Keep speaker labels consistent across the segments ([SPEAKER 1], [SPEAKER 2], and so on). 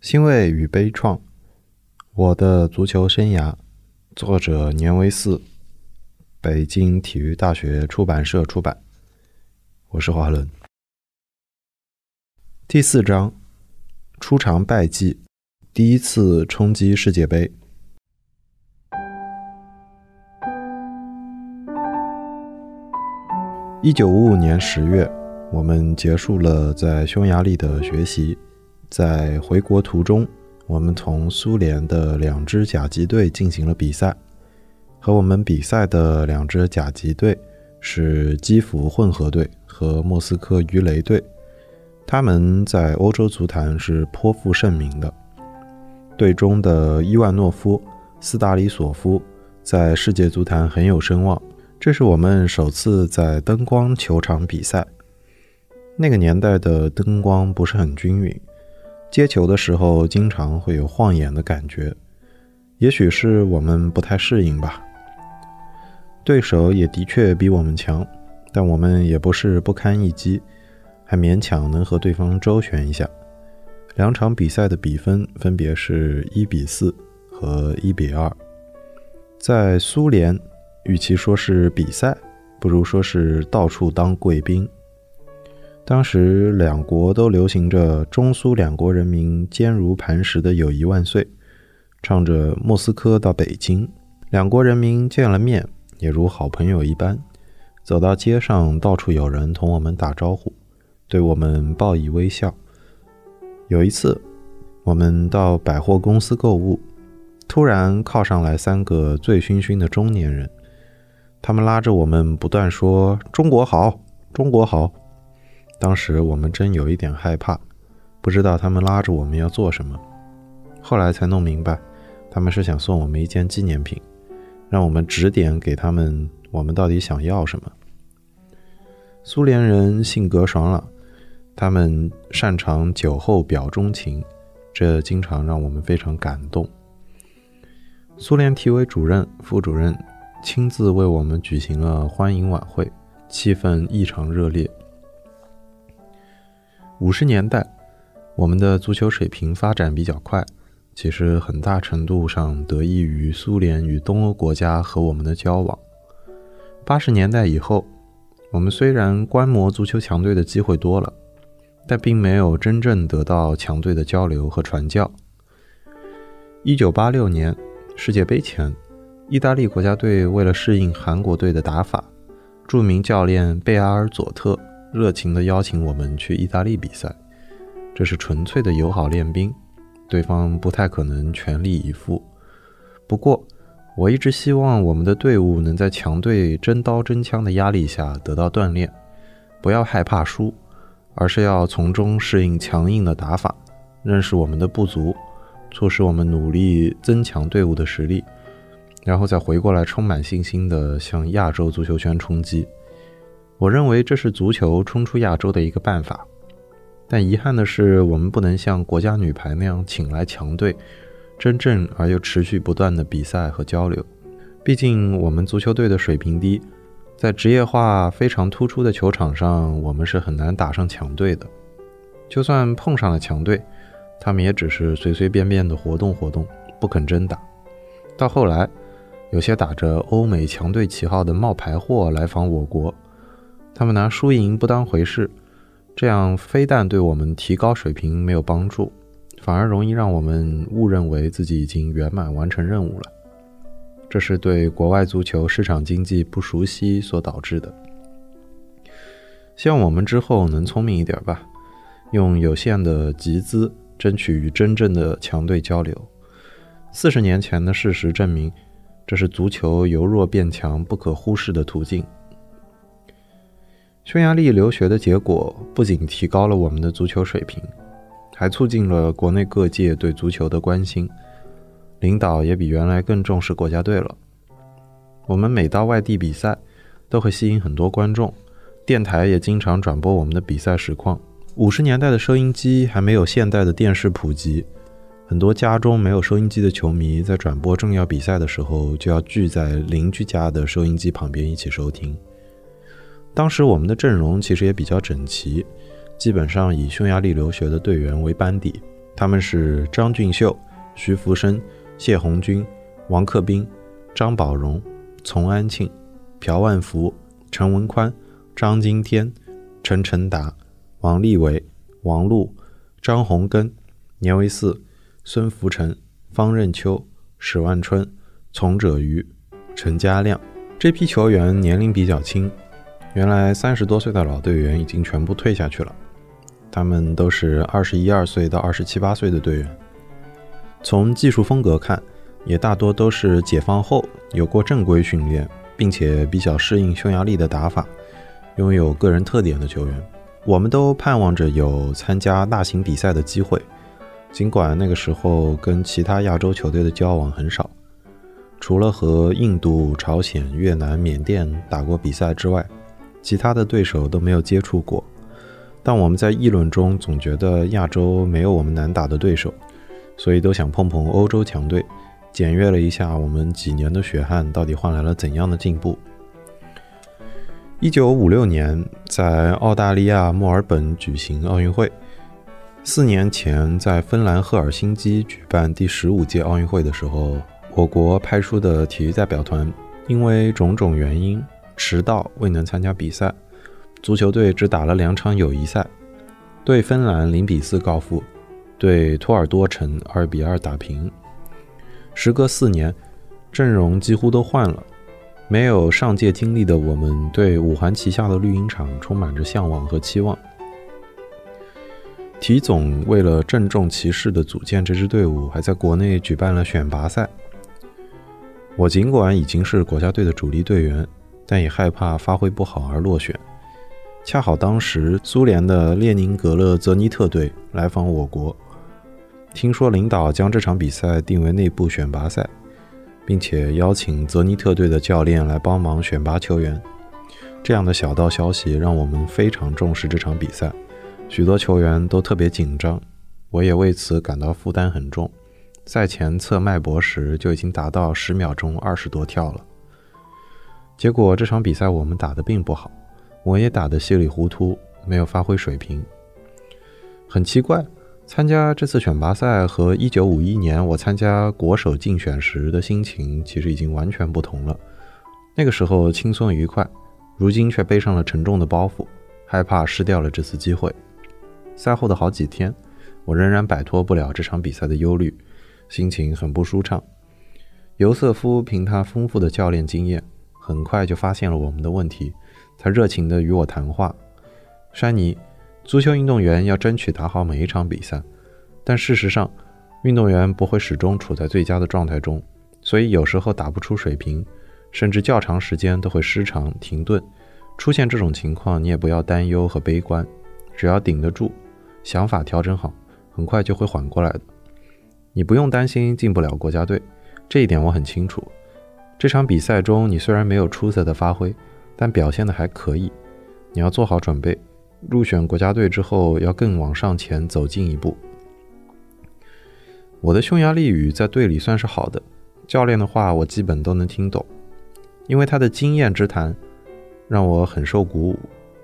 [SPEAKER 1] 欣慰与悲怆，我的足球生涯，作者年维四，北京体育大学出版社出版。我是华伦。第四章，出场败绩，第一次冲击世界杯。一九五五年十月，我们结束了在匈牙利的学习。在回国途中，我们同苏联的两支甲级队进行了比赛。和我们比赛的两支甲级队是基辅混合队和莫斯科鱼雷队，他们在欧洲足坛是颇负盛名的。队中的伊万诺夫、斯达里索夫在世界足坛很有声望。这是我们首次在灯光球场比赛。那个年代的灯光不是很均匀。接球的时候，经常会有晃眼的感觉，也许是我们不太适应吧。对手也的确比我们强，但我们也不是不堪一击，还勉强能和对方周旋一下。两场比赛的比分分别是一比四和一比二。在苏联，与其说是比赛，不如说是到处当贵宾。当时两国都流行着中苏两国人民坚如磐石的友谊万岁，唱着莫斯科到北京，两国人民见了面也如好朋友一般，走到街上到处有人同我们打招呼，对我们报以微笑。有一次，我们到百货公司购物，突然靠上来三个醉醺醺的中年人，他们拉着我们不断说“中国好，中国好”。当时我们真有一点害怕，不知道他们拉着我们要做什么。后来才弄明白，他们是想送我们一件纪念品，让我们指点给他们我们到底想要什么。苏联人性格爽朗，他们擅长酒后表钟情，这经常让我们非常感动。苏联体委主任、副主任亲自为我们举行了欢迎晚会，气氛异常热烈。五十年代，我们的足球水平发展比较快，其实很大程度上得益于苏联与东欧国家和我们的交往。八十年代以后，我们虽然观摩足球强队的机会多了，但并没有真正得到强队的交流和传教。一九八六年世界杯前，意大利国家队为了适应韩国队的打法，著名教练贝阿尔佐特。热情地邀请我们去意大利比赛，这是纯粹的友好练兵，对方不太可能全力以赴。不过，我一直希望我们的队伍能在强队真刀真枪的压力下得到锻炼，不要害怕输，而是要从中适应强硬的打法，认识我们的不足，促使我们努力增强队伍的实力，然后再回过来充满信心地向亚洲足球圈冲击。我认为这是足球冲出亚洲的一个办法，但遗憾的是，我们不能像国家女排那样请来强队，真正而又持续不断的比赛和交流。毕竟我们足球队的水平低，在职业化非常突出的球场上，我们是很难打上强队的。就算碰上了强队，他们也只是随随便便的活动活动，不肯真打。到后来，有些打着欧美强队旗号的冒牌货来访我国。他们拿输赢不当回事，这样非但对我们提高水平没有帮助，反而容易让我们误认为自己已经圆满完成任务了。这是对国外足球市场经济不熟悉所导致的。希望我们之后能聪明一点吧，用有限的集资争取与真正的强队交流。四十年前的事实证明，这是足球由弱变强不可忽视的途径。匈牙利留学的结果不仅提高了我们的足球水平，还促进了国内各界对足球的关心。领导也比原来更重视国家队了。我们每到外地比赛，都会吸引很多观众。电台也经常转播我们的比赛实况。五十年代的收音机还没有现代的电视普及，很多家中没有收音机的球迷在转播重要比赛的时候，就要聚在邻居家的收音机旁边一起收听。当时我们的阵容其实也比较整齐，基本上以匈牙利留学的队员为班底。他们是张俊秀、徐福生、谢红军、王克斌、张宝荣、丛安庆、朴万福、陈文宽、张金天、陈成达、王立伟、王璐、张洪根、年维四、孙福成、方任秋、史万春、丛者余、陈家亮。这批球员年龄比较轻，原来三十多岁的老队员已经全部退下去了。他们都是二十一二岁到二十七八岁的队员。从技术风格看，也大多都是解放后有过正规训练，并且比较适应匈牙利的打法，拥有个人特点的球员。我们都盼望着有参加大型比赛的机会，尽管那个时候跟其他亚洲球队的交往很少，除了和印度、朝鲜、越南、缅甸打过比赛之外，其他的对手都没有接触过。但我们在议论中总觉得亚洲没有我们难打的对手，所以都想碰碰欧洲强队，检阅了一下我们几年的血汗到底换来了怎样的进步。一九五六年在澳大利亚墨尔本举行奥运会，四年前在芬兰赫尔辛基举办第十五届奥运会的时候，我国派出的体育代表团因为种种原因迟到，未能参加比赛。足球队只打了两场友谊赛，对芬兰零比四告负，对托尔多城二比二打平。时隔四年，阵容几乎都换了，没有上届经历的我们，对五环旗下的绿茵场充满着向往和期望。体总为了郑重其事地组建这支队伍，还在国内举办了选拔赛。我尽管已经是国家队的主力队员，但也害怕发挥不好而落选。恰好当时苏联的列宁格勒泽尼特队来访我国，听说领导将这场比赛定为内部选拔赛，并且邀请泽尼特队的教练来帮忙选拔球员。这样的小道消息让我们非常重视这场比赛，许多球员都特别紧张，我也为此感到负担很重。赛前测脉搏时就已经达到十秒钟二十多跳了。结果这场比赛我们打得并不好。我也打得稀里糊涂，没有发挥水平。很奇怪，参加这次选拔赛和1951年我参加国手竞选时的心情其实已经完全不同了。那个时候轻松愉快，如今却背上了沉重的包袱，害怕失掉了这次机会。赛后的好几天，我仍然摆脱不了这场比赛的忧虑，心情很不舒畅。尤瑟夫凭他丰富的教练经验，很快就发现了我们的问题。他热情地与我谈话，山尼，足球运动员要争取打好每一场比赛，但事实上，运动员不会始终处在最佳的状态中，所以有时候打不出水平，甚至较长时间都会失常停顿。出现这种情况，你也不要担忧和悲观，只要顶得住，想法调整好，很快就会缓过来的。你不用担心进不了国家队，这一点我很清楚。这场比赛中，你虽然没有出色的发挥。但表现的还可以，你要做好准备。入选国家队之后，要更往上前走进一步。我的匈牙利语在队里算是好的，教练的话我基本都能听懂。因为他的经验之谈，让我很受鼓舞。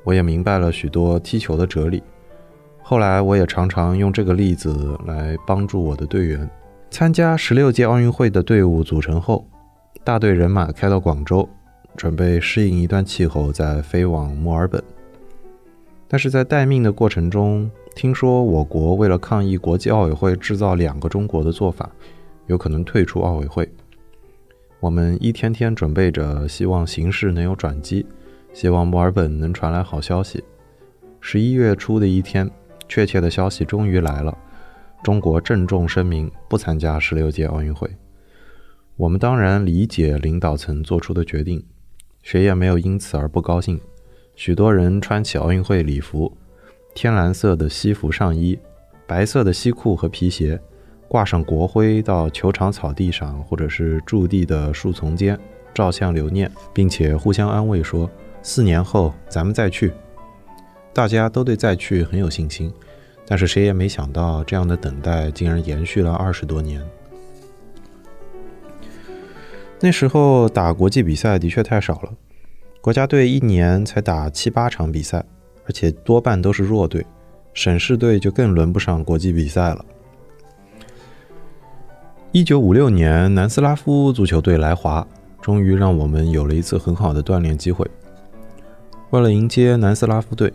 [SPEAKER 1] 我也明白了许多踢球的哲理。后来我也常常用这个例子来帮助我的队员。参加十六届奥运会的队伍组成后，大队人马开到广州。准备适应一段气候，再飞往墨尔本。但是在待命的过程中，听说我国为了抗议国际奥委会制造两个中国的做法，有可能退出奥委会。我们一天天准备着，希望形势能有转机，希望墨尔本能传来好消息。十一月初的一天，确切的消息终于来了：中国郑重声明不参加十六届奥运会。我们当然理解领导层做出的决定。谁也没有因此而不高兴。许多人穿起奥运会礼服，天蓝色的西服上衣，白色的西裤和皮鞋，挂上国徽到球场草地上或者是驻地的树丛间照相留念，并且互相安慰说：“四年后咱们再去。”大家都对再去很有信心，但是谁也没想到，这样的等待竟然延续了二十多年。那时候打国际比赛的确太少了，国家队一年才打七八场比赛，而且多半都是弱队，省市队就更轮不上国际比赛了。一九五六年，南斯拉夫足球队来华，终于让我们有了一次很好的锻炼机会。为了迎接南斯拉夫队，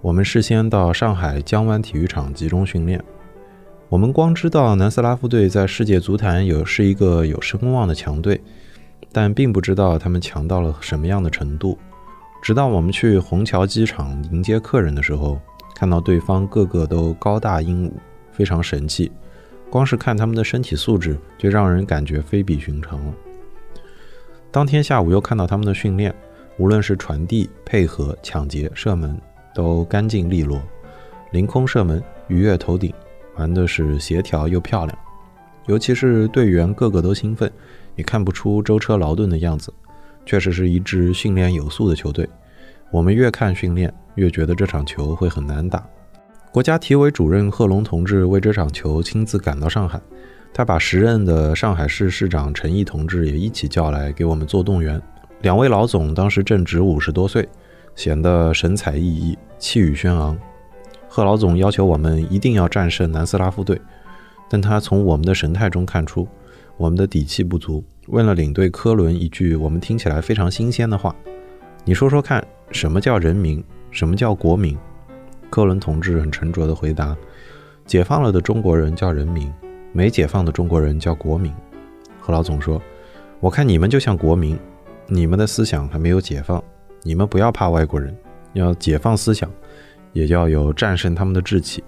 [SPEAKER 1] 我们事先到上海江湾体育场集中训练。我们光知道南斯拉夫队在世界足坛有是一个有声望的强队，但并不知道他们强到了什么样的程度。直到我们去虹桥机场迎接客人的时候，看到对方个个都高大英武，非常神气。光是看他们的身体素质，就让人感觉非比寻常了。当天下午又看到他们的训练，无论是传递、配合、抢劫、射门，都干净利落，凌空射门，鱼跃头顶。玩的是协调又漂亮，尤其是队员个个都兴奋，也看不出舟车劳顿的样子，确实是一支训练有素的球队。我们越看训练，越觉得这场球会很难打。国家体委主任贺龙同志为这场球亲自赶到上海，他把时任的上海市市长陈毅同志也一起叫来给我们做动员。两位老总当时正值五十多岁，显得神采奕奕，气宇轩昂。贺老总要求我们一定要战胜南斯拉夫队，但他从我们的神态中看出我们的底气不足，问了领队科伦一句我们听起来非常新鲜的话：“你说说看，什么叫人民？什么叫国民？”科伦同志很沉着地回答：“解放了的中国人叫人民，没解放的中国人叫国民。”贺老总说：“我看你们就像国民，你们的思想还没有解放，你们不要怕外国人，要解放思想。”也要有战胜他们的志气。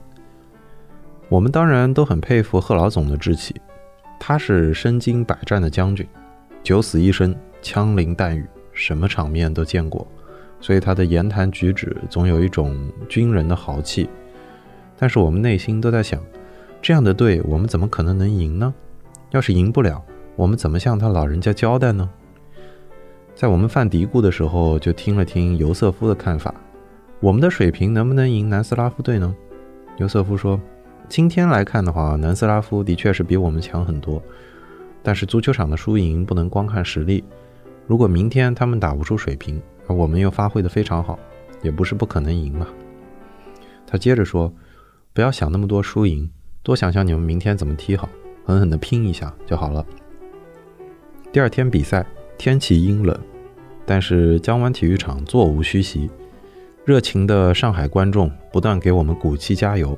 [SPEAKER 1] 我们当然都很佩服贺老总的志气，他是身经百战的将军，九死一生，枪林弹雨，什么场面都见过，所以他的言谈举止总有一种军人的豪气。但是我们内心都在想，这样的队我们怎么可能能赢呢？要是赢不了，我们怎么向他老人家交代呢？在我们犯嘀咕的时候，就听了听尤瑟夫的看法。我们的水平能不能赢南斯拉夫队呢？尤瑟夫说：“今天来看的话，南斯拉夫的确是比我们强很多。但是足球场的输赢不能光看实力。如果明天他们打不出水平，而我们又发挥得非常好，也不是不可能赢嘛。”他接着说：“不要想那么多输赢，多想想你们明天怎么踢好，狠狠地拼一下就好了。”第二天比赛，天气阴冷，但是江湾体育场座无虚席。热情的上海观众不断给我们鼓气加油。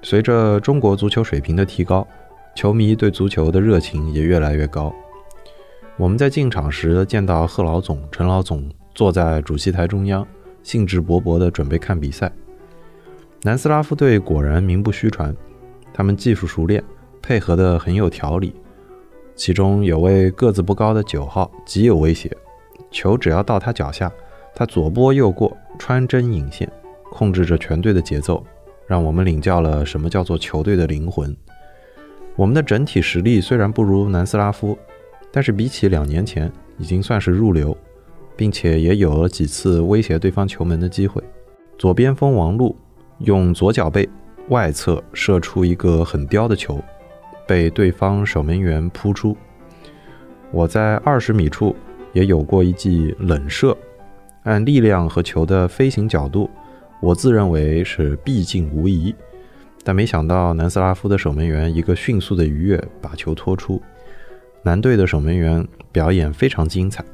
[SPEAKER 1] 随着中国足球水平的提高，球迷对足球的热情也越来越高。我们在进场时见到贺老总、陈老总坐在主席台中央，兴致勃勃地准备看比赛。南斯拉夫队果然名不虚传，他们技术熟练，配合得很有条理。其中有位个子不高的九号极有威胁，球只要到他脚下。他左拨右过，穿针引线，控制着全队的节奏，让我们领教了什么叫做球队的灵魂。我们的整体实力虽然不如南斯拉夫，但是比起两年前，已经算是入流，并且也有了几次威胁对方球门的机会。左边锋王璐用左脚背外侧射出一个很刁的球，被对方守门员扑出。我在二十米处也有过一记冷射。按力量和球的飞行角度，我自认为是必进无疑，但没想到南斯拉夫的守门员一个迅速的鱼跃把球拖出。男队的守门员表演非常精彩，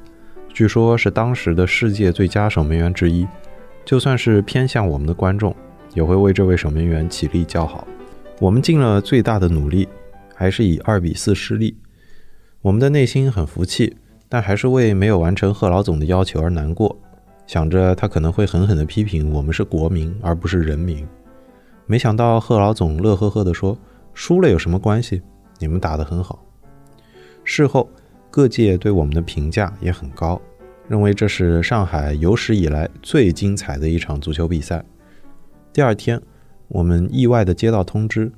[SPEAKER 1] 据说是当时的世界最佳守门员之一。就算是偏向我们的观众，也会为这位守门员起立叫好。我们尽了最大的努力，还是以二比四失利。我们的内心很服气，但还是为没有完成贺老总的要求而难过。想着他可能会狠狠地批评我们是国民而不是人民，没想到贺老总乐呵呵地说：“输了有什么关系？你们打得很好。”事后各界对我们的评价也很高，认为这是上海有史以来最精彩的一场足球比赛。第二天，我们意外地接到通知，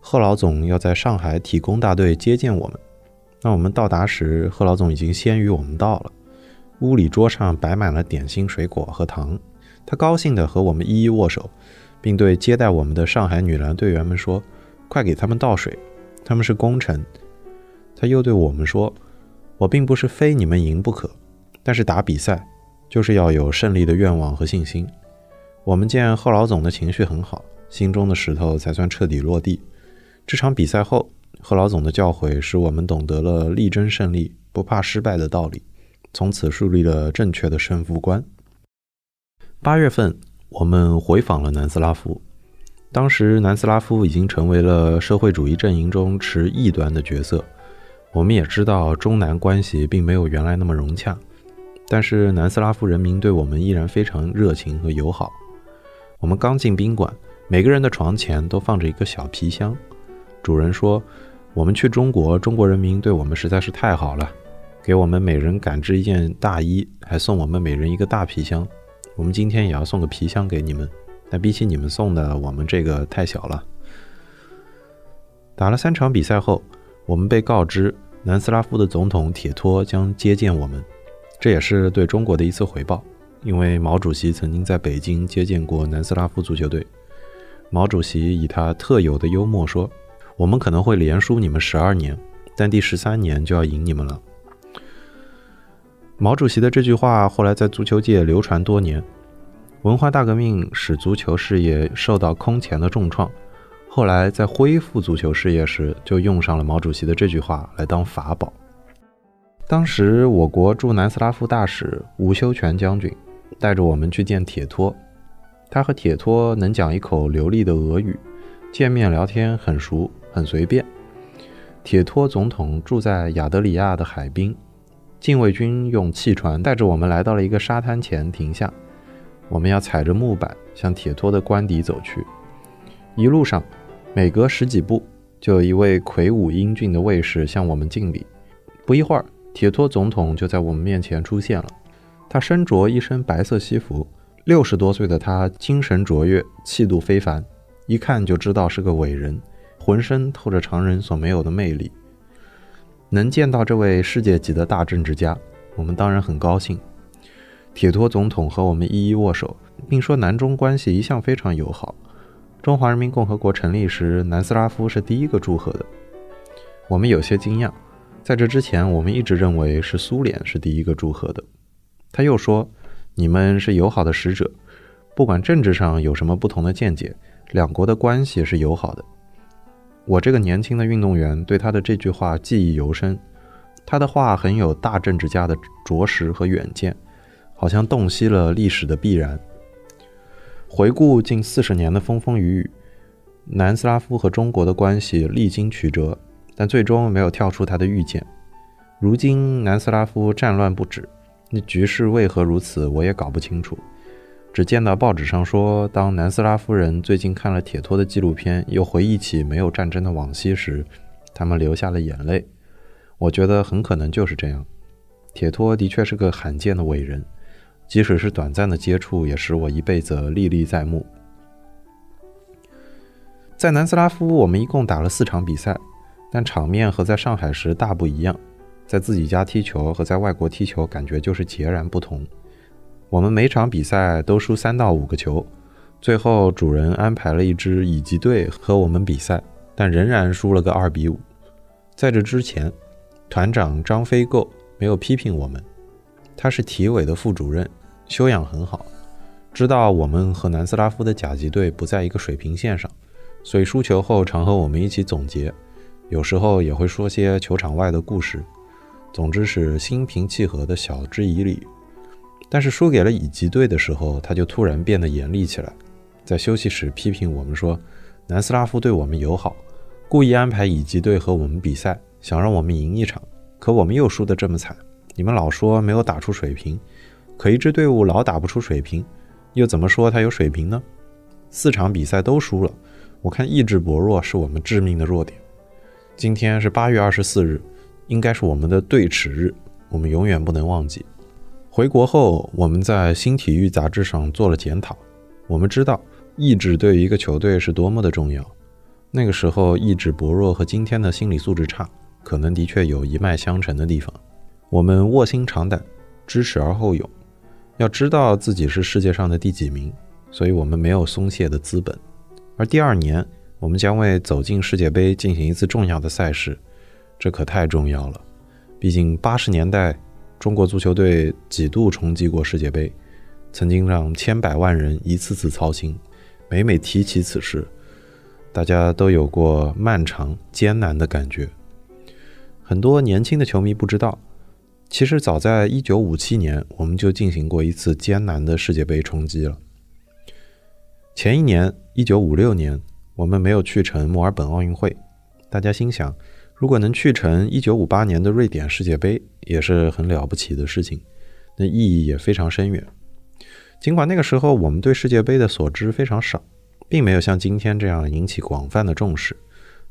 [SPEAKER 1] 贺老总要在上海体工大队接见我们。当我们到达时，贺老总已经先于我们到了。屋里桌上摆满了点心、水果和糖，他高兴地和我们一一握手，并对接待我们的上海女篮队员们说：“快给他们倒水，他们是功臣。”他又对我们说：“我并不是非你们赢不可，但是打比赛就是要有胜利的愿望和信心。”我们见贺老总的情绪很好，心中的石头才算彻底落地。这场比赛后，贺老总的教诲使我们懂得了力争胜利、不怕失败的道理，从此树立了正确的胜负观。八月份，我们回访了南斯拉夫。当时，南斯拉夫已经成为了社会主义阵营中持异端的角色。我们也知道，中南关系并没有原来那么融洽，但是南斯拉夫人民对我们依然非常热情和友好。我们刚进宾馆，每个人的床前都放着一个小皮箱。主人说：“我们去中国，中国人民对我们实在是太好了，给我们每人赶制一件大衣，还送我们每人一个大皮箱。我们今天也要送个皮箱给你们。”但比起你们送的，我们这个太小了。打了三场比赛后，我们被告知南斯拉夫的总统铁托将接见我们，这也是对中国的一次回报。因为毛主席曾经在北京接见过南斯拉夫足球队。毛主席以他特有的幽默说：“我们可能会连输你们十二年，但第十三年就要赢你们了。”毛主席的这句话后来在足球界流传多年。文化大革命使足球事业受到空前的重创，后来在恢复足球事业时，就用上了毛主席的这句话来当法宝。当时我国驻南斯拉夫大使吴修全将军带着我们去见铁托，他和铁托能讲一口流利的俄语，见面聊天很熟很随便。铁托总统住在亚德里亚的海滨，禁卫军用汽船带着我们来到了一个沙滩前停下。我们要踩着木板向铁托的官邸走去，一路上每隔十几步就有一位魁梧英俊的卫士向我们敬礼。不一会儿，铁托总统就在我们面前出现了。他身着一身白色西服，六十多岁的他精神卓越，气度非凡，一看就知道是个伟人，浑身透着常人所没有的魅力。能见到这位世界级的大政治家，我们当然很高兴。铁托总统和我们一一握手，并说南中关系一向非常友好。中华人民共和国成立时，南斯拉夫是第一个祝贺的。我们有些惊讶，在这之前，我们一直认为是苏联是第一个祝贺的。他又说：“你们是友好的使者，不管政治上有什么不同的见解，两国的关系是友好的。”我这个年轻的运动员对他的这句话记忆犹深。他的话很有大政治家的着实和远见。好像洞悉了历史的必然。回顾近四十年的风风雨雨，南斯拉夫和中国的关系历经曲折，但最终没有跳出他的预见。如今南斯拉夫战乱不止，那局势为何如此，我也搞不清楚。只见到报纸上说，当南斯拉夫人最近看了铁托的纪录片，又回忆起没有战争的往昔时，他们流下了眼泪。我觉得很可能就是这样。铁托的确是个罕见的伟人。即使是短暂的接触，也使我一辈子历历在目。在南斯拉夫，我们一共打了四场比赛，但场面和在上海时大不一样。在自己家踢球和在外国踢球，感觉就是截然不同。我们每场比赛都输三到五个球，最后主人安排了一支乙级队和我们比赛，但仍然输了个二比五。在这之前，团长张飞够没有批评我们，他是体委的副主任。修养很好，知道我们和南斯拉夫的甲级队不在一个水平线上，所以输球后常和我们一起总结，有时候也会说些球场外的故事。总之是心平气和的晓之以理。但是输给了乙级队的时候，他就突然变得严厉起来，在休息时批评我们说，南斯拉夫对我们友好，故意安排乙级队和我们比赛，想让我们赢一场，可我们又输得这么惨，你们老说没有打出水平。可一支队伍老打不出水平，又怎么说他有水平呢？四场比赛都输了，我看意志薄弱是我们致命的弱点。今天是八月二十四日，应该是我们的对耻日，我们永远不能忘记。回国后，我们在《新体育》杂志上做了检讨，我们知道意志对于一个球队是多么的重要。那个时候意志薄弱和今天的心理素质差，可能的确有一脉相承的地方。我们卧薪尝胆，知耻而后勇。要知道自己是世界上的第几名，所以我们没有松懈的资本。而第二年，我们将为走进世界杯进行一次重要的赛事，这可太重要了。毕竟八十年代中国足球队几度冲击过世界杯，曾经让千百万人一次次操心。每每提起此事，大家都有过漫长艰难的感觉。很多年轻的球迷不知道，其实早在1957年，我们就进行过一次艰难的世界杯冲击了。前一年，1956年，我们没有去成墨尔本奥运会，大家心想，如果能去成1958年的瑞典世界杯，也是很了不起的事情，那意义也非常深远。尽管那个时候我们对世界杯的所知非常少。并没有像今天这样引起广泛的重视，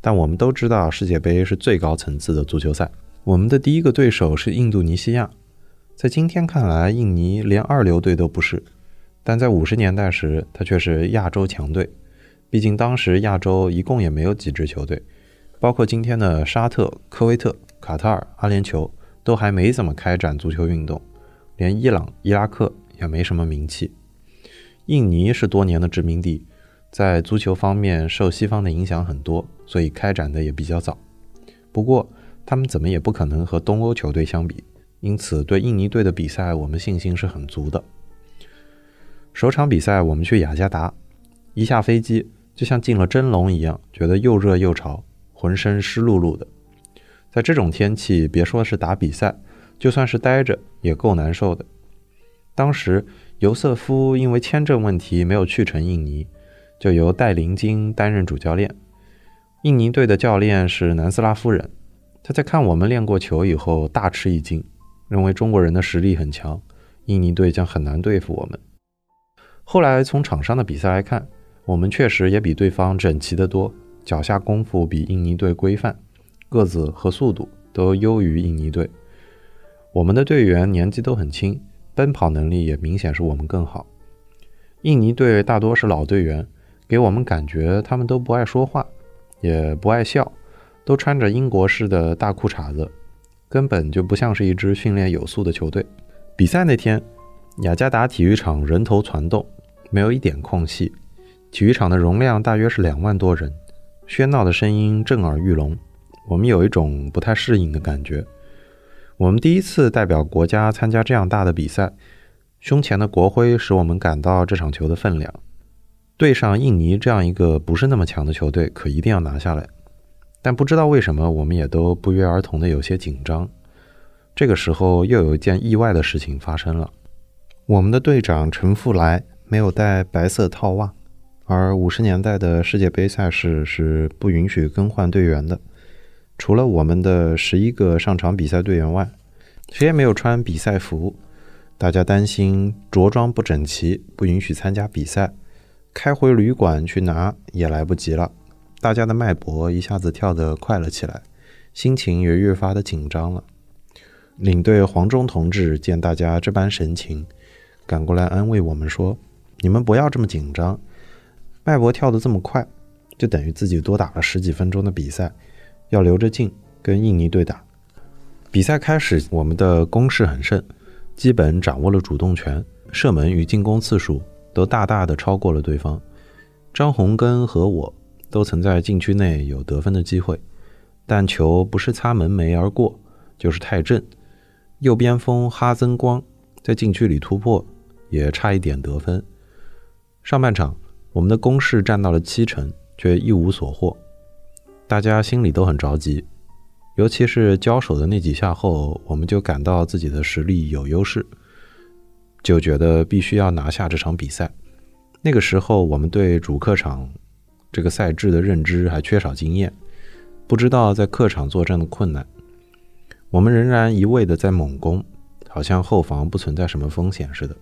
[SPEAKER 1] 但我们都知道世界杯是最高层次的足球赛。我们的第一个对手是印度尼西亚，在今天看来，印尼连二流队都不是，但在五十年代时，它却是亚洲强队。毕竟当时亚洲一共也没有几支球队，包括今天的沙特、科威特、卡塔尔、阿联酋都还没怎么开展足球运动，连伊朗、伊拉克也没什么名气。印尼是多年的殖民地。在足球方面受西方的影响很多，所以开展的也比较早。不过他们怎么也不可能和东欧球队相比，因此对印尼队的比赛我们信心是很足的。首场比赛我们去雅加达，一下飞机就像进了蒸笼一样，觉得又热又潮，浑身湿漉漉的。在这种天气，别说是打比赛，就算是待着也够难受的。当时尤瑟夫因为签证问题没有去成印尼。就由戴林金担任主教练。印尼队的教练是南斯拉夫人，他在看我们练过球以后大吃一惊，认为中国人的实力很强，印尼队将很难对付我们。后来从场上的比赛来看，我们确实也比对方整齐得多，脚下功夫比印尼队规范，个子和速度都优于印尼队。我们的队员年纪都很轻，奔跑能力也明显是我们更好。印尼队大多是老队员。给我们感觉他们都不爱说话，也不爱笑，都穿着英国式的大裤衩子，根本就不像是一支训练有素的球队。比赛那天，雅加达体育场人头攒动，没有一点空隙。体育场的容量大约是两万多人，喧闹的声音震耳欲聋。我们有一种不太适应的感觉。我们第一次代表国家参加这样大的比赛，胸前的国徽使我们感到这场球的分量。对上印尼这样一个不是那么强的球队，可一定要拿下来。但不知道为什么，我们也都不约而同的有些紧张。这个时候，又有一件意外的事情发生了：我们的队长陈富来没有带白色套袜，而五十年代的世界杯赛事是不允许更换队员的。除了我们的十一个上场比赛队员外，谁也没有穿比赛服。大家担心着装不整齐，不允许参加比赛。开回旅馆去拿也来不及了，大家的脉搏一下子跳得快了起来，心情也越发的紧张了。领队黄忠同志见大家这般神情，赶过来安慰我们说：“你们不要这么紧张，脉搏跳得这么快，就等于自己多打了十几分钟的比赛，要留着劲跟印尼队打。”比赛开始，我们的攻势很盛，基本掌握了主动权，射门与进攻次数。都大大的超过了对方。张洪根和我都曾在禁区内有得分的机会，但球不是擦门楣而过，就是太正。右边锋哈增光在禁区里突破，也差一点得分。上半场我们的攻势占到了七成，却一无所获，大家心里都很着急。尤其是交手的那几下后，我们就感到自己的实力有优势。就觉得必须要拿下这场比赛。那个时候，我们对主客场这个赛制的认知还缺少经验，不知道在客场作战的困难。我们仍然一味的在猛攻，好像后防不存在什么风险似的。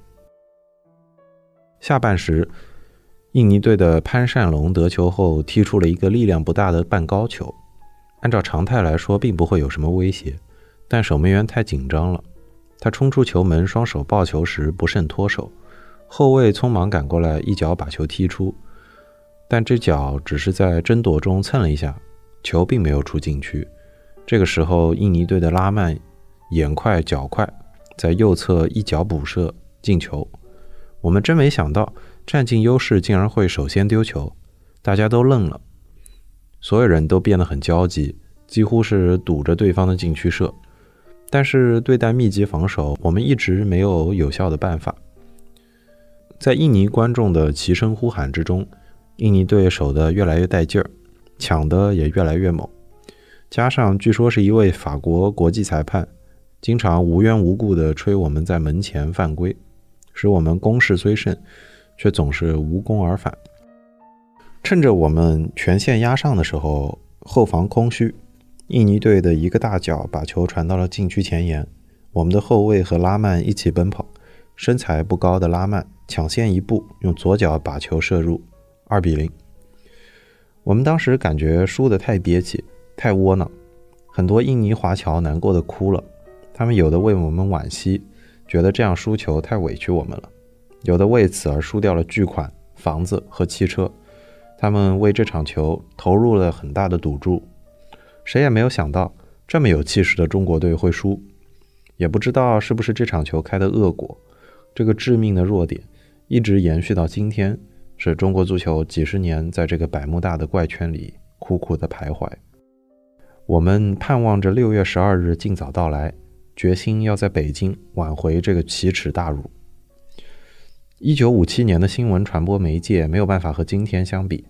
[SPEAKER 1] 下半时，印尼队的潘善龙得球后踢出了一个力量不大的半高球，按照常态来说，并不会有什么威胁，但守门员太紧张了。他冲出球门，双手抱球时不慎脱手，后卫匆忙赶过来，一脚把球踢出。但这脚只是在争夺中蹭了一下，球并没有出禁区。这个时候，印尼队的拉曼眼快脚快，在右侧一脚补射进球。我们真没想到，占尽优势竟然会首先丢球，大家都愣了，所有人都变得很焦急，几乎是堵着对方的禁区射。但是对待密集防守，我们一直没有有效的办法。在印尼观众的齐声呼喊之中，印尼队守得越来越带劲儿，抢得也越来越猛。加上据说是一位法国国际裁判，经常无缘无故地吹我们在门前犯规，使我们攻势虽胜，却总是无功而返。趁着我们全线压上的时候，后防空虚，印尼队的一个大脚把球传到了禁区前沿，我们的后卫和拉曼一起奔跑，身材不高的拉曼抢先一步，用左脚把球射入，二比零。我们当时感觉输得太憋气。太窝囊，很多印尼华侨难过的哭了。他们有的为我们惋惜，觉得这样输球太委屈我们了；有的为此而输掉了巨款、房子和汽车。他们为这场球投入了很大的赌注。谁也没有想到，这么有气势的中国队会输。也不知道是不是这场球开的恶果，这个致命的弱点一直延续到今天，使中国足球几十年在这个百慕大的怪圈里苦苦的徘徊。我们盼望着六月十二日尽早到来，决心要在北京挽回这个奇耻大辱。一九五七年的新闻传播媒介没有办法和今天相比，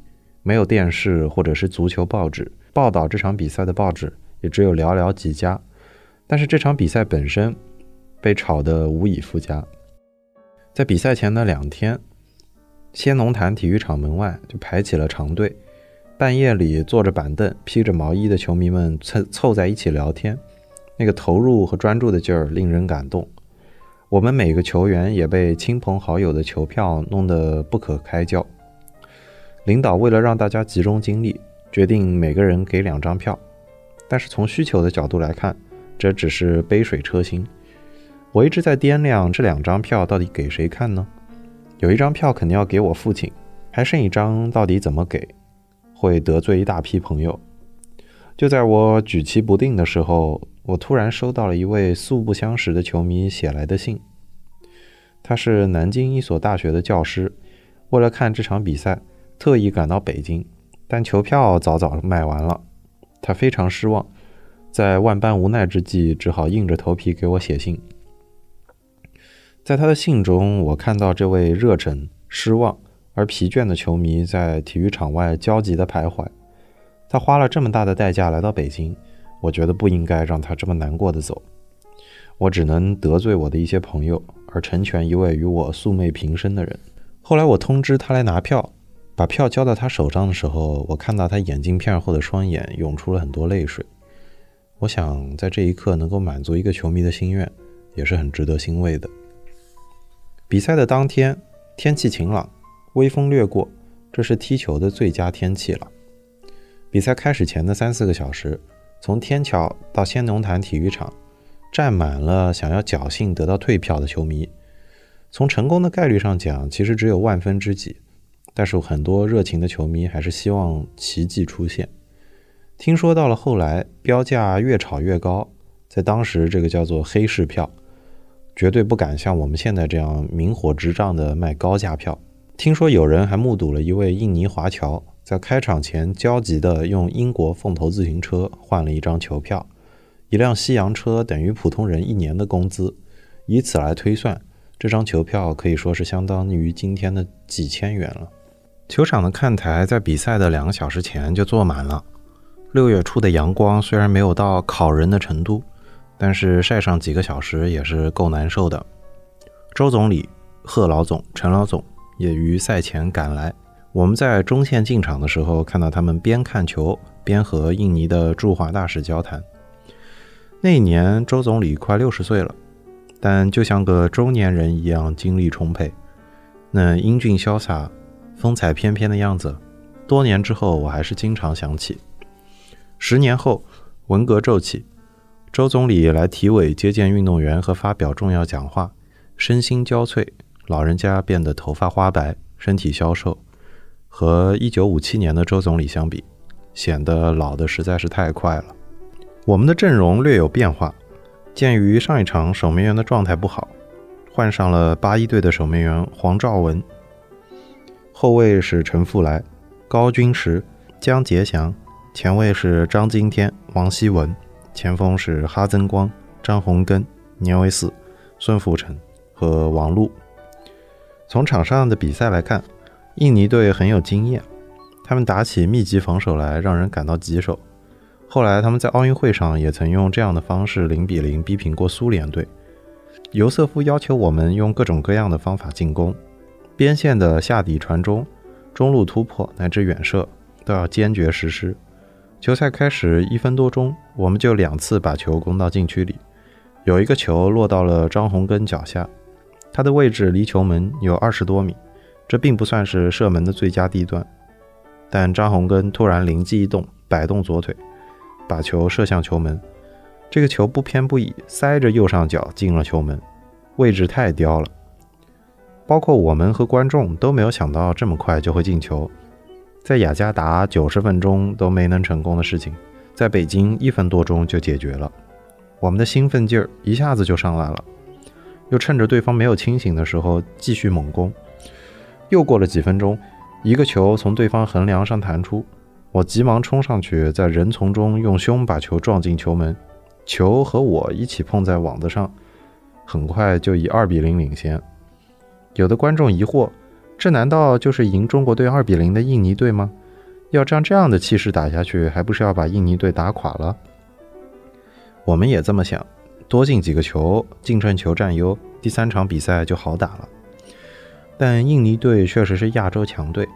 [SPEAKER 1] 没有电视或者是足球报纸报道这场比赛的报纸也只有寥寥几家。但是这场比赛本身被炒得无以复加。在比赛前的两天，先农坛体育场门外就排起了长队。半夜里坐着板凳、披着毛衣的球迷们凑凑在一起聊天，那个投入和专注的劲儿令人感动。我们每个球员也被亲朋好友的球票弄得不可开交。领导为了让大家集中精力，决定每个人给两张票。但是从需求的角度来看，这只是杯水车薪。我一直在掂量这两张票到底给谁看呢？有一张票肯定要给我父亲，还剩一张到底怎么给？会得罪一大批朋友。就在我举棋不定的时候，我突然收到了一位素不相识的球迷写来的信。他是南京一所大学的教师，为了看这场比赛，特意赶到北京，但球票早早卖完了。他非常失望，在万般无奈之际，只好硬着头皮给我写信。在他的信中，我看到这位热忱、失望。而疲倦的球迷在体育场外焦急地徘徊。他花了这么大的代价来到北京，我觉得不应该让他这么难过的走。我只能得罪我的一些朋友，而成全一位与我素昧平生的人。后来我通知他来拿票，把票交到他手上的时候，我看到他眼镜片后的双眼涌出了很多泪水。我想在这一刻能够满足一个球迷的心愿，也是很值得欣慰的。比赛的当天，天气晴朗。微风掠过，这是踢球的最佳天气了。比赛开始前的三四个小时，从天桥到先农坛体育场，站满了想要侥幸得到退票的球迷。从成功的概率上讲，其实只有万分之几，但是很多热情的球迷还是希望奇迹出现。听说到了后来，标价越炒越高，在当时这个叫做黑市票，绝对不敢像我们现在这样明火执仗的卖高价票。听说有人还目睹了一位印尼华侨在开场前焦急地用英国凤头自行车换了一张球票，一辆西洋车等于普通人一年的工资，以此来推算，这张球票可以说是相当于今天的几千元了。球场的看台在比赛的两个小时前就坐满了。六月初的阳光虽然没有到烤人的程度，但是晒上几个小时也是够难受的。周总理、贺老总、陈老总。也于赛前赶来。我们在中线进场的时候，看到他们边看球边和印尼的驻华大使交谈。那一年，周总理快六十岁了，但就像个中年人一样精力充沛。那英俊潇洒、风采翩翩的样子，多年之后我还是经常想起。十年后，文革骤起，周总理来体委接见运动员和发表重要讲话，身心交瘁。老人家变得头发花白，身体消瘦，和一九五七年的周总理相比，显得老得实在是太快了。我们的阵容略有变化，鉴于上一场守门员的状态不好，换上了八一队的守门员黄兆文，后卫是陈富来、高君石、江杰祥，前卫是张今天、王希文，前锋是哈增光、张洪根、年维四、孙福成和王璐。从场上的比赛来看，印尼队很有经验，他们打起密集防守来，让人感到棘手。后来他们在奥运会上也曾用这样的方式零比零逼平过苏联队。尤瑟夫要求我们用各种各样的方法进攻，边线的下底传中、中路突破乃至远射都要坚决实施。球赛开始一分多钟，我们就两次把球攻到禁区里，有一个球落到了张洪根脚下，他的位置离球门有二十多米，这并不算是射门的最佳地段。但张洪根突然灵机一动，摆动左腿，把球射向球门。这个球不偏不倚，塞着右上角进了球门，位置太刁了。包括我们和观众都没有想到这么快就会进球。在雅加达九十分钟都没能成功的事情，在北京一分多钟就解决了。我们的兴奋劲儿一下子就上来了，又趁着对方没有清醒的时候继续猛攻。又过了几分钟，一个球从对方横梁上弹出，我急忙冲上去，在人丛中用胸把球撞进球门，球和我一起碰在网子上，很快就以二比零领先。有的观众疑惑。这难道就是赢中国队二比零的印尼队吗？要照这样的气势打下去，还不是要把印尼队打垮了？我们也这么想，多进几个球，净胜球占优，第三场比赛就好打了。但印尼队确实是亚洲强队，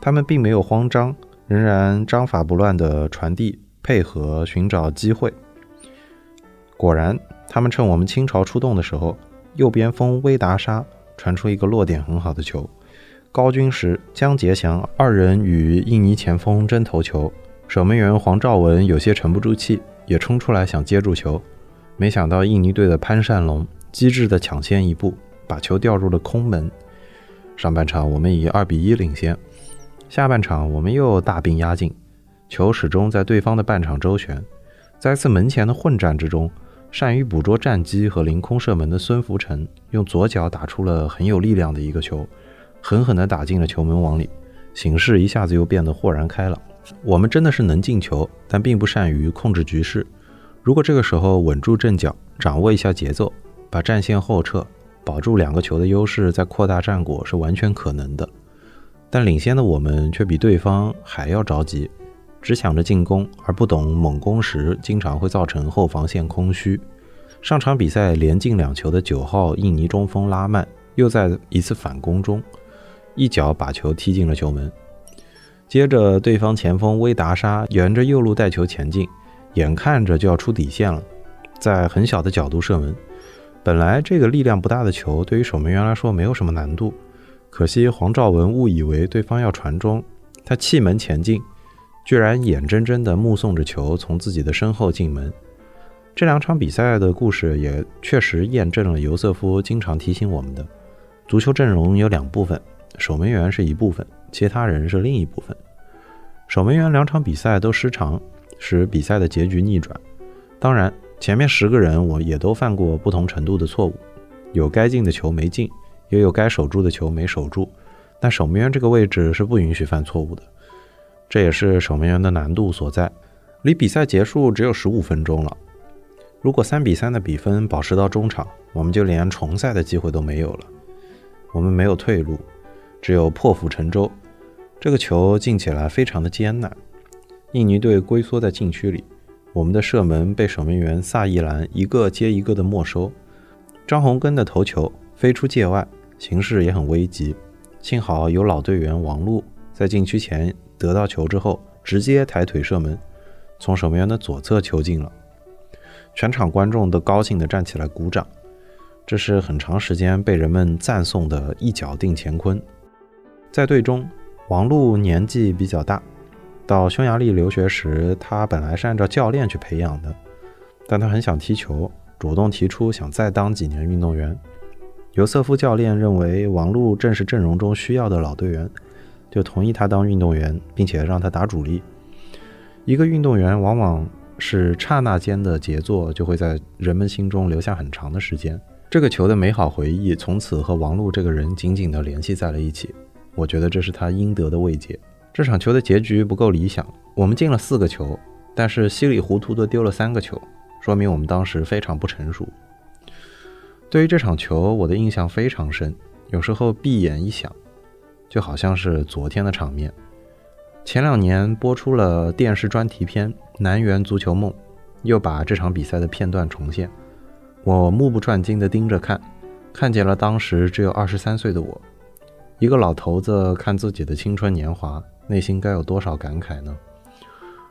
[SPEAKER 1] 他们并没有慌张，仍然章法不乱地传递、配合、寻找机会。果然，他们趁我们倾巢出动的时候，右边锋威达沙传出一个落点很好的球。高军时、江杰祥二人与印尼前锋争头球，守门员黄兆文有些沉不住气，也冲出来想接住球，没想到印尼队的潘善龙机智地抢先一步，把球吊入了空门。上半场我们以二比一领先，下半场我们又大兵压境，球始终在对方的半场周旋。在一次门前的混战之中，善于捕捉战机和凌空射门的孙福成用左脚打出了很有力量的一个球。狠狠地打进了球门网里，形势一下子又变得豁然开朗。我们真的是能进球，但并不善于控制局势。如果这个时候稳住阵脚，掌握一下节奏，把战线后撤，保住两个球的优势，再扩大战果是完全可能的。但领先的我们却比对方还要着急，只想着进攻，而不懂猛攻时经常会造成后防线空虚。上场比赛连进两球的九号印尼中锋拉曼，又在一次反攻中。一脚把球踢进了球门，接着对方前锋威达沙沿着右路带球前进，眼看着就要出底线了，在很小的角度射门。本来这个力量不大的球对于守门员来说没有什么难度，可惜黄兆文误以为对方要传中，他弃门前进，居然眼睁睁地目送着球从自己的身后进门。这两场比赛的故事也确实验证了尤瑟夫经常提醒我们的：足球阵容有两部分。守门员是一部分，其他人是另一部分。守门员两场比赛都失常，使比赛的结局逆转。当然，前面十个人我也都犯过不同程度的错误，有该进的球没进，也有该守住的球没守住。但守门员这个位置是不允许犯错误的，这也是守门员的难度所在。离比赛结束只有十五分钟了，如果三比三的比分保持到中场，我们就连重赛的机会都没有了。我们没有退路。只有破釜沉舟，这个球进起来非常的艰难。印尼队龟缩在禁区里，我们的射门被守门员萨伊兰一个接一个的没收。张洪根的头球飞出界外，形势也很危急。幸好有老队员王璐在禁区前得到球之后，直接抬腿射门，从守门员的左侧球进了。全场观众都高兴地站起来鼓掌，这是很长时间被人们赞颂的一脚定乾坤。在队中，王璐年纪比较大。到匈牙利留学时，他本来是按照教练去培养的，但他很想踢球，主动提出想再当几年运动员。尤瑟夫教练认为王璐正是阵容中需要的老队员，就同意他当运动员，并且让他打主力。一个运动员往往是刹那间的杰作，就会在人们心中留下很长的时间。这个球的美好回忆从此和王璐这个人紧紧地联系在了一起。我觉得这是他应得的慰藉。这场球的结局不够理想，我们进了四个球，但是稀里糊涂的丢了三个球，说明我们当时非常不成熟。对于这场球，我的印象非常深，有时候闭眼一想，就好像是昨天的场面。前两年播出了电视专题片《南园足球梦》，又把这场比赛的片段重现。我目不转睛地盯着看，看见了当时只有二十三岁的我，一个老头子看自己的青春年华，内心该有多少感慨呢？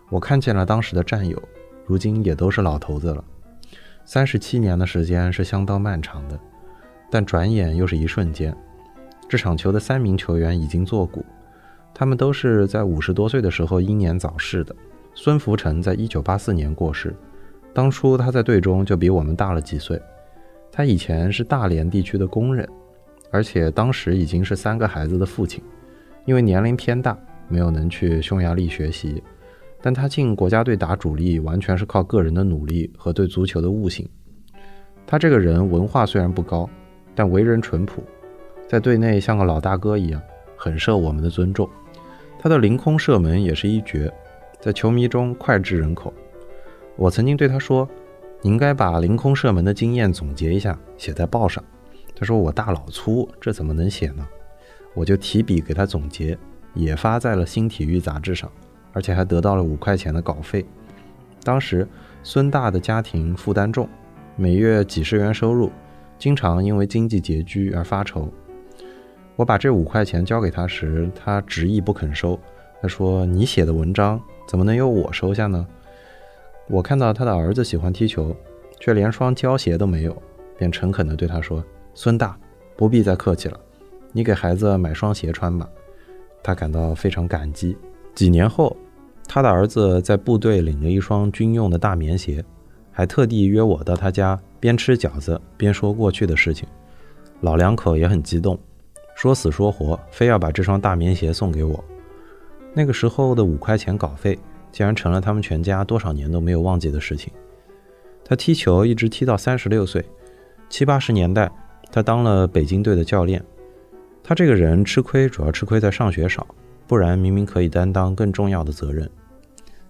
[SPEAKER 1] 我看见了当时的战友，如今也都是老头子了。三十七年的时间是相当漫长的，但转眼又是一瞬间。这场球的三名球员已经作古，他们都是在五十多岁的时候英年早逝的。孙福成在一九八四年过世。当初他在队中就比我们大了几岁，他以前是大连地区的工人，而且当时已经是三个孩子的父亲，因为年龄偏大，没有能去匈牙利学习。但他进国家队打主力，完全是靠个人的努力和对足球的悟性。他这个人文化虽然不高，但为人淳朴，在队内像个老大哥一样，很受我们的尊重。他的凌空射门也是一绝，在球迷中脍炙人口。我曾经对他说：“你应该把凌空射门的经验总结一下，写在报上。”他说：“我大老粗，这怎么能写呢？”我就提笔给他总结，也发在了《新体育》杂志上，而且还得到了五块钱的稿费。当时孙大的家庭负担重，每月几十元收入，经常因为经济拮据而发愁。我把这五块钱交给他时，他执意不肯收。他说：“你写的文章怎么能由我收下呢？”我看到他的儿子喜欢踢球，却连双胶鞋都没有，便诚恳地对他说：“孙大，不必再客气了，你给孩子买双鞋穿吧。”他感到非常感激。几年后，他的儿子在部队领了一双军用的大棉鞋，还特地约我到他家，边吃饺子边说过去的事情。老两口也很激动，说死说活非要把这双大棉鞋送给我。那个时候的五块钱稿费。竟然成了他们全家多少年都没有忘记的事情。他踢球一直踢到三十六岁，七八十年代他当了北京队的教练。他这个人吃亏，主要吃亏在上学少，不然明明可以担当更重要的责任。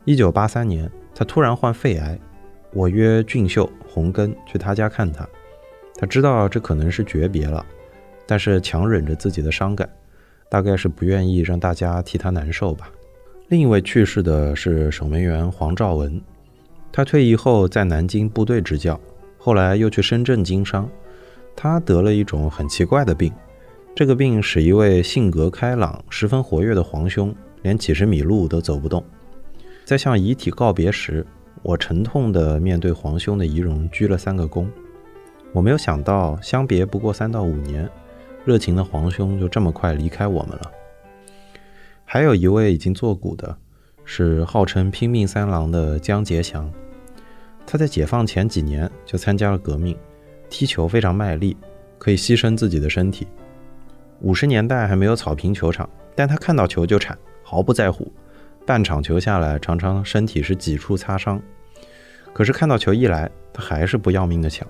[SPEAKER 1] 一九八三年，他突然患肺癌，我约俊秀、洪根去他家看他。他知道这可能是诀别了，但是强忍着自己的伤感，大概是不愿意让大家替他难受吧。另一位去世的是守门员黄兆文，他退役后在南京部队执教，后来又去深圳经商。他得了一种很奇怪的病，这个病使一位性格开朗、十分活跃的皇兄连几十米路都走不动。在向遗体告别时，我沉痛地面对皇兄的遗容鞠了三个躬。我没有想到，相别不过三到五年，热情的皇兄就这么快离开我们了。还有一位已经作古的，是号称拼命三郎的江杰祥。他在解放前几年就参加了革命，踢球非常卖力，可以牺牲自己的身体。五十年代还没有草坪球场，但他看到球就铲，毫不在乎。半场球下来，常常身体是几处擦伤。可是看到球一来，他还是不要命的抢。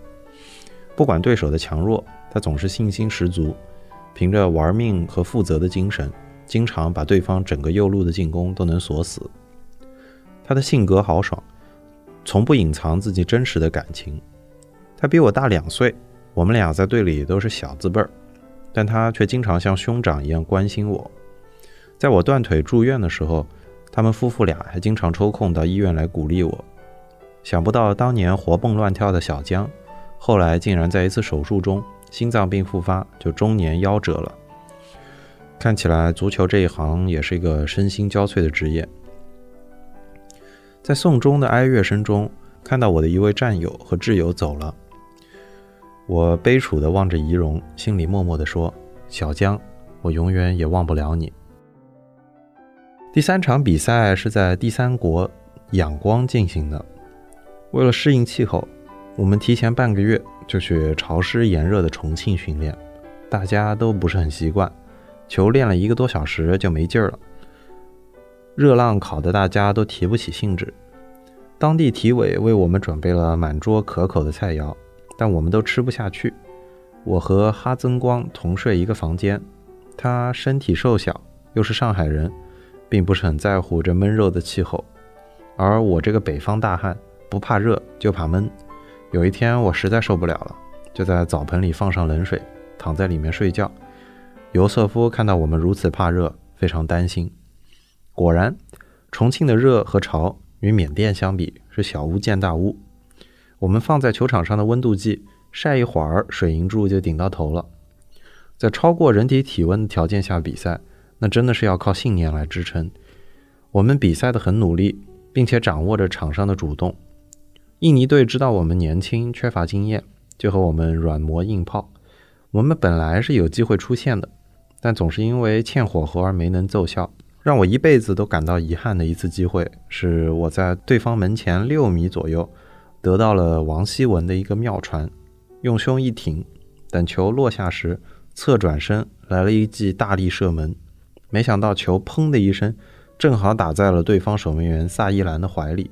[SPEAKER 1] 不管对手的强弱，他总是信心十足，凭着玩命和负责的精神。经常把对方整个右路的进攻都能锁死。他的性格豪爽，从不隐藏自己真实的感情。他比我大两岁，我们俩在队里都是小字辈儿，但他却经常像兄长一样关心我。在我断腿住院的时候，他们夫妇俩还经常抽空到医院来鼓励我。想不到当年活蹦乱跳的小江，后来竟然在一次手术中心脏病复发，就中年夭折了。看起来足球这一行也是一个身心交瘁的职业。在送终的哀乐声中，看到我的一位战友和挚友走了，我悲楚地望着遗容，心里默默地说：“小江，我永远也忘不了你。”第三场比赛是在第三国仰光进行的。为了适应气候，我们提前半个月就去潮湿炎热的重庆训练，大家都不是很习惯。球练了一个多小时就没劲儿了，热浪烤得大家都提不起兴致。当地体委为我们准备了满桌可口的菜肴，但我们都吃不下去。我和哈增光同睡一个房间，他身体瘦小，又是上海人，并不是很在乎这闷热的气候，而我这个北方大汉不怕热就怕闷。有一天我实在受不了了，就在澡盆里放上冷水，躺在里面睡觉。尤瑟夫看到我们如此怕热，非常担心。果然，重庆的热和潮与缅甸相比是小巫见大巫。我们放在球场上的温度计晒一会儿，水银柱就顶到头了。在超过人体体温的条件下比赛，那真的是要靠信念来支撑。我们比赛的很努力，并且掌握着场上的主动。印尼队知道我们年轻缺乏经验，就和我们软磨硬泡。我们本来是有机会出线的，但总是因为欠火候而没能奏效。让我一辈子都感到遗憾的一次机会，是我在对方门前六米左右得到了王希文的一个妙传，用胸一挺，等球落下时侧转身来了一记大力射门，没想到球砰的一声，正好打在了对方守门员萨伊兰的怀里。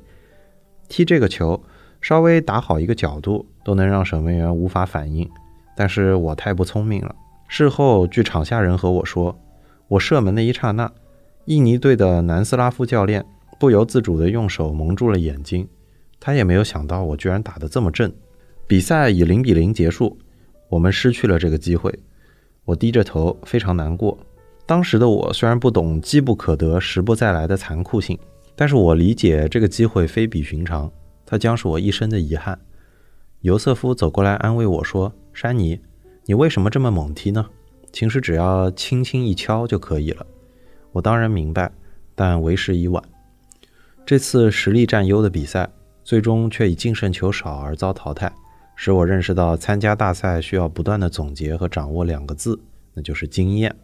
[SPEAKER 1] 踢这个球稍微打好一个角度都能让守门员无法反应，但是我太不聪明了。事后据场下人和我说，我射门的一刹那。印尼队的南斯拉夫教练不由自主地用手蒙住了眼睛，他也没有想到我居然打得这么正。比赛以零比零结束，我们失去了这个机会。我低着头，非常难过。当时的我虽然不懂“机不可得，时不再来”的残酷性，但是我理解这个机会非比寻常，它将是我一生的遗憾。尤瑟夫走过来安慰我说：“山尼，你为什么这么猛踢呢？其实只要轻轻一敲就可以了。”我当然明白，但为时已晚。这次实力占优的比赛，最终却以净胜球少而遭淘汰，使我认识到参加大赛需要不断的总结和掌握两个字，那就是经验。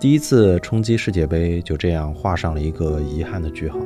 [SPEAKER 1] 第一次冲击世界杯就这样画上了一个遗憾的句号。